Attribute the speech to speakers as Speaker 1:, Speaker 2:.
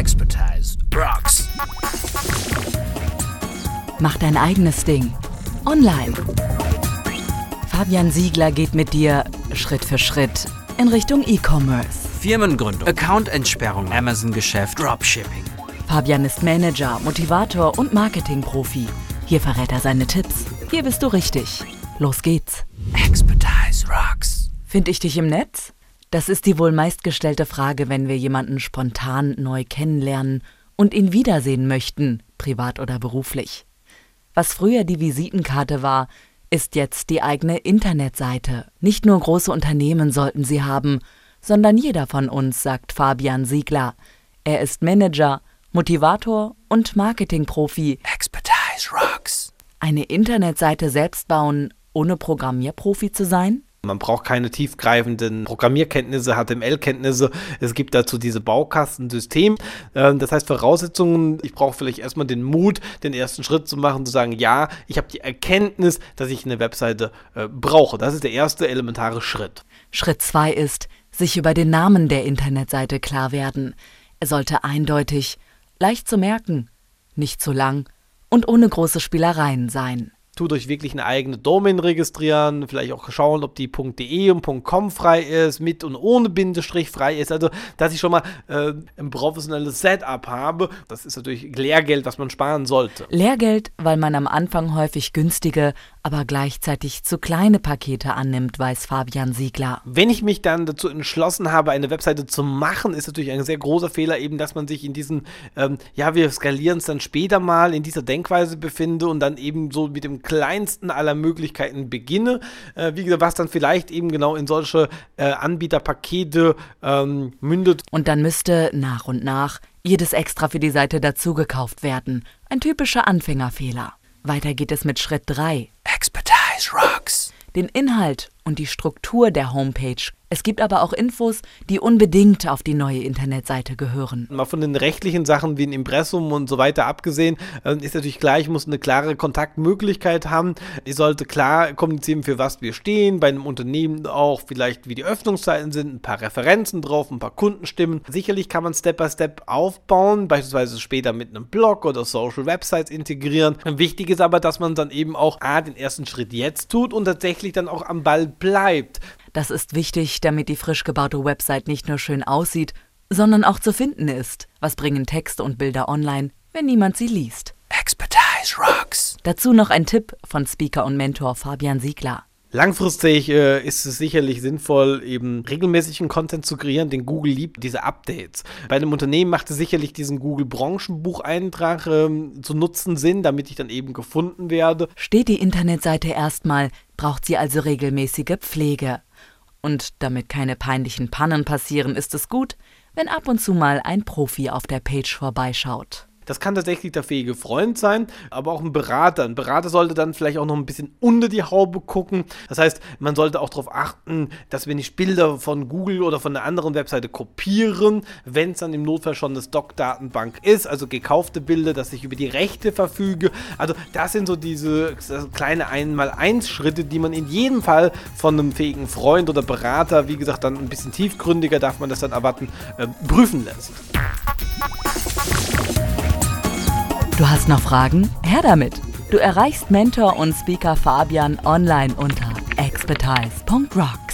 Speaker 1: Expertise rocks.
Speaker 2: Mach dein eigenes Ding. Online. Fabian Siegler geht mit dir Schritt für Schritt in Richtung E-Commerce.
Speaker 1: Firmengründung, Accountentsperrung, Amazon-Geschäft, Dropshipping.
Speaker 2: Fabian ist Manager, Motivator und Marketingprofi. Hier verrät er seine Tipps. Hier bist du richtig. Los geht's.
Speaker 1: Expertise rocks.
Speaker 2: Find ich dich im Netz? Das ist die wohl meistgestellte Frage, wenn wir jemanden spontan neu kennenlernen und ihn wiedersehen möchten, privat oder beruflich. Was früher die Visitenkarte war, ist jetzt die eigene Internetseite. Nicht nur große Unternehmen sollten sie haben, sondern jeder von uns, sagt Fabian Siegler. Er ist Manager, Motivator und Marketingprofi.
Speaker 1: Expertise rocks.
Speaker 2: Eine Internetseite selbst bauen, ohne Programmierprofi zu sein?
Speaker 3: Man braucht keine tiefgreifenden Programmierkenntnisse, HTML-Kenntnisse. Es gibt dazu diese Baukastensystem. Ähm, das heißt, Voraussetzungen, ich brauche vielleicht erstmal den Mut, den ersten Schritt zu machen, zu sagen, ja, ich habe die Erkenntnis, dass ich eine Webseite äh, brauche. Das ist der erste elementare Schritt.
Speaker 2: Schritt zwei ist, sich über den Namen der Internetseite klar werden. Er sollte eindeutig, leicht zu merken, nicht zu lang und ohne große Spielereien sein
Speaker 3: euch wirklich eine eigene Domain registrieren, vielleicht auch schauen, ob die .de und .com frei ist, mit und ohne Bindestrich frei ist. Also, dass ich schon mal äh, ein professionelles Setup habe, das ist natürlich Lehrgeld, was man sparen sollte.
Speaker 2: Lehrgeld, weil man am Anfang häufig günstige, aber gleichzeitig zu kleine Pakete annimmt, weiß Fabian Siegler.
Speaker 3: Wenn ich mich dann dazu entschlossen habe, eine Webseite zu machen, ist natürlich ein sehr großer Fehler eben, dass man sich in diesen, ähm, ja, wir skalieren es dann später mal in dieser Denkweise befinde und dann eben so mit dem kleinsten aller Möglichkeiten beginne. Äh, wie gesagt, was dann vielleicht eben genau in solche äh, Anbieterpakete ähm, mündet.
Speaker 2: Und dann müsste nach und nach jedes extra für die Seite dazugekauft werden. Ein typischer Anfängerfehler. Weiter geht es mit Schritt 3.
Speaker 1: Expertise rocks.
Speaker 2: Den Inhalt und die Struktur der Homepage es gibt aber auch Infos, die unbedingt auf die neue Internetseite gehören.
Speaker 3: Mal von den rechtlichen Sachen wie ein Impressum und so weiter abgesehen, äh, ist natürlich klar, ich muss eine klare Kontaktmöglichkeit haben. Ich sollte klar kommunizieren, für was wir stehen. Bei einem Unternehmen auch vielleicht, wie die Öffnungszeiten sind, ein paar Referenzen drauf, ein paar Kundenstimmen. Sicherlich kann man Step by Step aufbauen, beispielsweise später mit einem Blog oder Social Websites integrieren. Wichtig ist aber, dass man dann eben auch A, den ersten Schritt jetzt tut und tatsächlich dann auch am Ball bleibt.
Speaker 2: Das ist wichtig, damit die frisch gebaute Website nicht nur schön aussieht, sondern auch zu finden ist. Was bringen Texte und Bilder online, wenn niemand sie liest?
Speaker 1: Expertise rocks.
Speaker 2: Dazu noch ein Tipp von Speaker und Mentor Fabian Siegler.
Speaker 3: Langfristig äh, ist es sicherlich sinnvoll, eben regelmäßigen Content zu kreieren, den Google liebt, diese Updates. Bei einem Unternehmen macht es sicherlich diesen Google Branchenbucheintrag äh, zu nutzen Sinn, damit ich dann eben gefunden werde.
Speaker 2: Steht die Internetseite erstmal, braucht sie also regelmäßige Pflege. Und damit keine peinlichen Pannen passieren, ist es gut, wenn ab und zu mal ein Profi auf der Page vorbeischaut.
Speaker 3: Das kann tatsächlich der fähige Freund sein, aber auch ein Berater. Ein Berater sollte dann vielleicht auch noch ein bisschen unter die Haube gucken. Das heißt, man sollte auch darauf achten, dass wir nicht Bilder von Google oder von einer anderen Webseite kopieren, wenn es dann im Notfall schon eine Stock-Datenbank ist, also gekaufte Bilder, dass ich über die Rechte verfüge. Also das sind so diese kleine Einmal-Eins-Schritte, die man in jedem Fall von einem fähigen Freund oder Berater, wie gesagt, dann ein bisschen tiefgründiger darf man das dann erwarten, äh, prüfen lässt.
Speaker 2: Du hast noch Fragen? Her damit! Du erreichst Mentor und Speaker Fabian online unter expertise.rock.